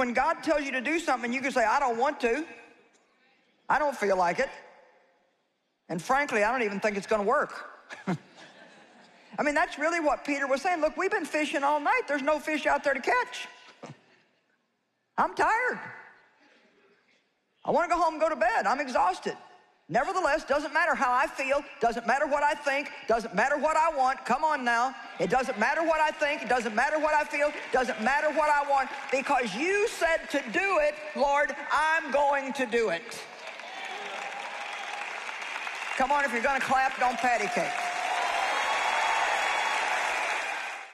when God tells you to do something, you can say, I don't want to. I don't feel like it. And frankly, I don't even think it's going to work. I mean, that's really what Peter was saying. Look, we've been fishing all night. There's no fish out there to catch. I'm tired. I want to go home and go to bed. I'm exhausted. Nevertheless, doesn't matter how I feel, doesn't matter what I think, doesn't matter what I want. Come on now. It doesn't matter what I think, it doesn't matter what I feel, doesn't matter what I want. Because you said to do it, Lord, I'm going to do it. Come on, if you're going to clap, don't patty cake.